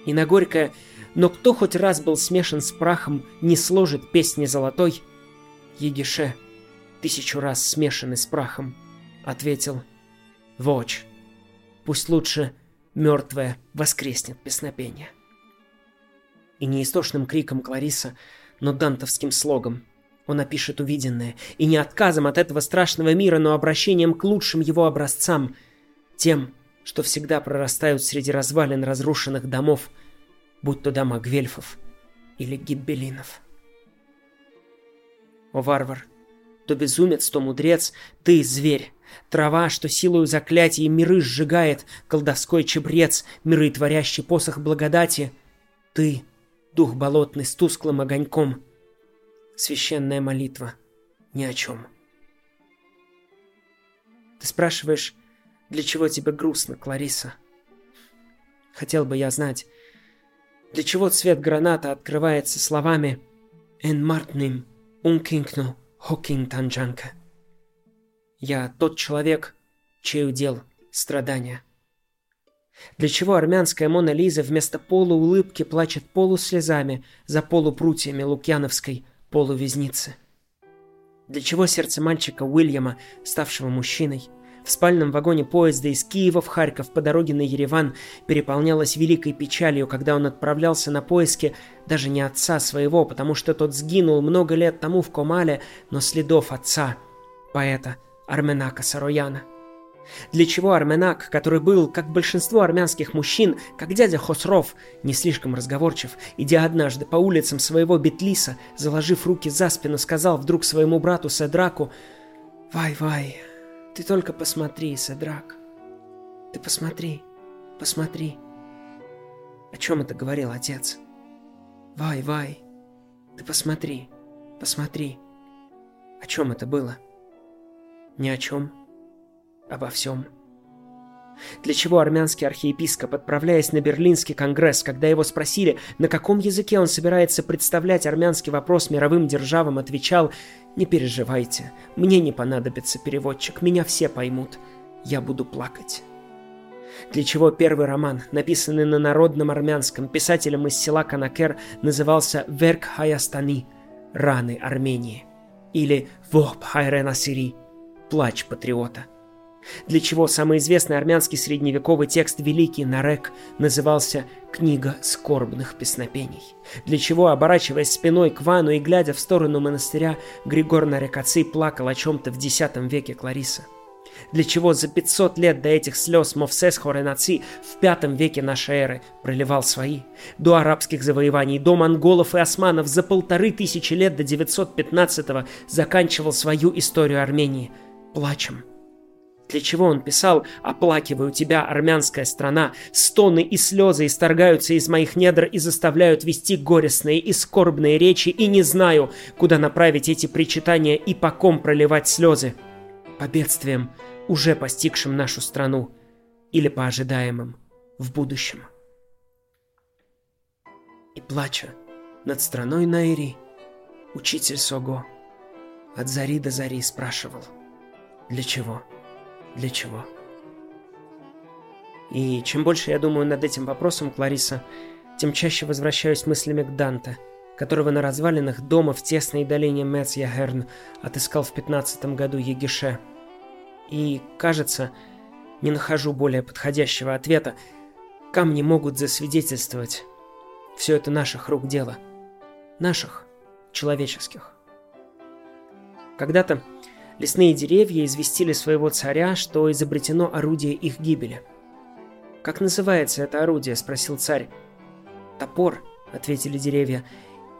И на горькое «Но кто хоть раз был смешан с прахом, не сложит песни золотой?» Егише, тысячу раз смешанный с прахом – ответил «Воч, пусть лучше мертвое воскреснет песнопение». И не истошным криком Клариса, но дантовским слогом он опишет увиденное, и не отказом от этого страшного мира, но обращением к лучшим его образцам, тем, что всегда прорастают среди развалин разрушенных домов, будь то дома гвельфов или гиббелинов. О, варвар, то безумец, то мудрец, ты зверь, Трава, что силою заклятий миры сжигает, колдовской чебрец, миры творящий посох благодати. Ты, дух болотный с тусклым огоньком. Священная молитва ни о чем. Ты спрашиваешь, для чего тебе грустно, Клариса? Хотел бы я знать, для чего цвет граната открывается словами «En Martnim unkingnu hokking tanjanka». Я тот человек, чей удел страдания. Для чего армянская Мона Лиза вместо полуулыбки плачет полуслезами за полупрутьями лукьяновской полувезницы? Для чего сердце мальчика Уильяма, ставшего мужчиной, в спальном вагоне поезда из Киева в Харьков по дороге на Ереван переполнялось великой печалью, когда он отправлялся на поиски даже не отца своего, потому что тот сгинул много лет тому в Комале, но следов отца, поэта, Арменака Сарояна. Для чего Арменак, который был, как большинство армянских мужчин, как дядя Хосров, не слишком разговорчив, идя однажды по улицам своего Бетлиса, заложив руки за спину, сказал вдруг своему брату Седраку «Вай-вай, ты только посмотри, Седрак, ты посмотри, посмотри». О чем это говорил отец? «Вай-вай, ты посмотри, посмотри». О чем это было? Ни о чем обо всем. Для чего армянский архиепископ, отправляясь на Берлинский конгресс, когда его спросили, на каком языке он собирается представлять армянский вопрос мировым державам, отвечал «Не переживайте, мне не понадобится переводчик, меня все поймут, я буду плакать». Для чего первый роман, написанный на народном армянском писателем из села Канакер, назывался «Верк Хаястани» – «Раны Армении» или «Вохб Хайрена Сири» – «Плач патриота» – для чего самый известный армянский средневековый текст Великий Нарек назывался «Книга скорбных песнопений», для чего, оборачиваясь спиной к Вану и глядя в сторону монастыря, Григор Нарекаций плакал о чем-то в X веке Клариса. Для чего за 500 лет до этих слез Мовсес Хоренаци в V веке нашей эры проливал свои, до арабских завоеваний, до монголов и османов за полторы тысячи лет до 915-го заканчивал свою историю Армении плачем – для чего он писал «Оплакиваю тебя, армянская страна, стоны и слезы исторгаются из моих недр и заставляют вести горестные и скорбные речи, и не знаю, куда направить эти причитания и по ком проливать слезы? По бедствиям, уже постигшим нашу страну, или по ожидаемым в будущем». И плача над страной Наири, учитель Сого от зари до зари спрашивал «Для чего?» Для чего? И чем больше я думаю над этим вопросом, Клариса, тем чаще возвращаюсь мыслями к Данте, которого на развалинах дома в тесной долине Мецьягерн отыскал в пятнадцатом году Егише. И, кажется, не нахожу более подходящего ответа. Камни могут засвидетельствовать. Все это наших рук дело. Наших, человеческих. Когда-то Лесные деревья известили своего царя, что изобретено орудие их гибели. «Как называется это орудие?» – спросил царь. «Топор», – ответили деревья.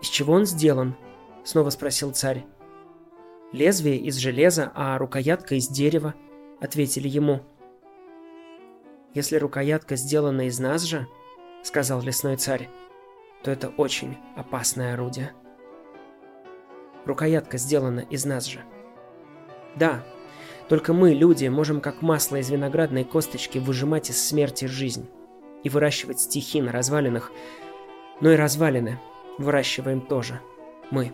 «Из чего он сделан?» – снова спросил царь. «Лезвие из железа, а рукоятка из дерева», – ответили ему. «Если рукоятка сделана из нас же», – сказал лесной царь, – то это очень опасное орудие. Рукоятка сделана из нас же – да, только мы, люди, можем как масло из виноградной косточки выжимать из смерти жизнь и выращивать стихи на развалинах, но и развалины выращиваем тоже мы.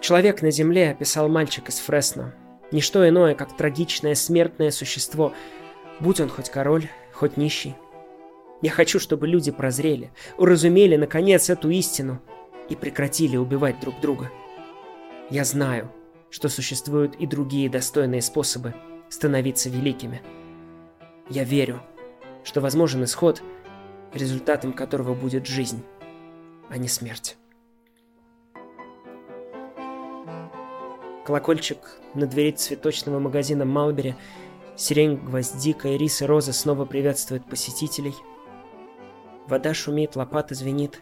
Человек на земле описал мальчик из Фресно. Ничто иное, как трагичное смертное существо, будь он хоть король, хоть нищий. Я хочу, чтобы люди прозрели, уразумели, наконец, эту истину и прекратили убивать друг друга. Я знаю, что существуют и другие достойные способы становиться великими. Я верю, что возможен исход, результатом которого будет жизнь, а не смерть. Колокольчик на двери цветочного магазина Малбери, сирень, гвоздика, ирис и роза снова приветствуют посетителей. Вода шумит, лопата звенит,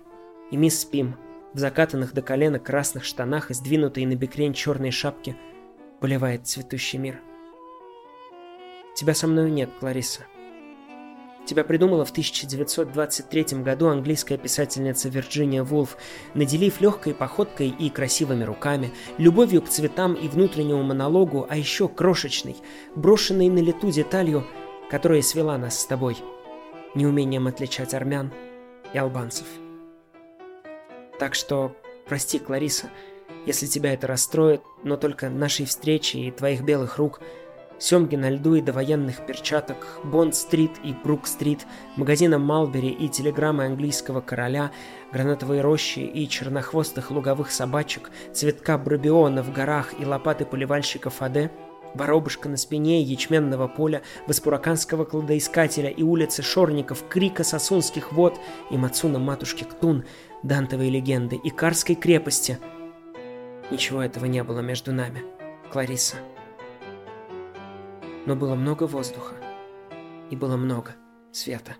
и мы спим – в закатанных до колена красных штанах и сдвинутой на бекрень черной шапке поливает цветущий мир. Тебя со мной нет, Клариса. Тебя придумала в 1923 году английская писательница Вирджиния Вулф, наделив легкой походкой и красивыми руками, любовью к цветам и внутреннему монологу, а еще крошечной, брошенной на лету деталью, которая свела нас с тобой, неумением отличать армян и албанцев. Так что прости, Клариса, если тебя это расстроит, но только нашей встречи и твоих белых рук, семги на льду и довоенных перчаток, Бонд-стрит и Брук-стрит, магазина Малбери и телеграммы английского короля, гранатовые рощи и чернохвостых луговых собачек, цветка брабиона в горах и лопаты поливальщиков Аде, воробушка на спине ячменного поля, Воспураканского кладоискателя и улицы Шорников, Крика Сосунских вод и Мацуна Матушки Ктун, Дантовой легенды и Карской крепости. Ничего этого не было между нами, Клариса. Но было много воздуха, и было много света.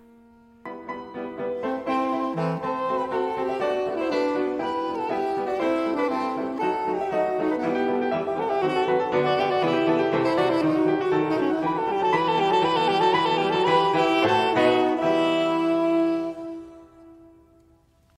thank you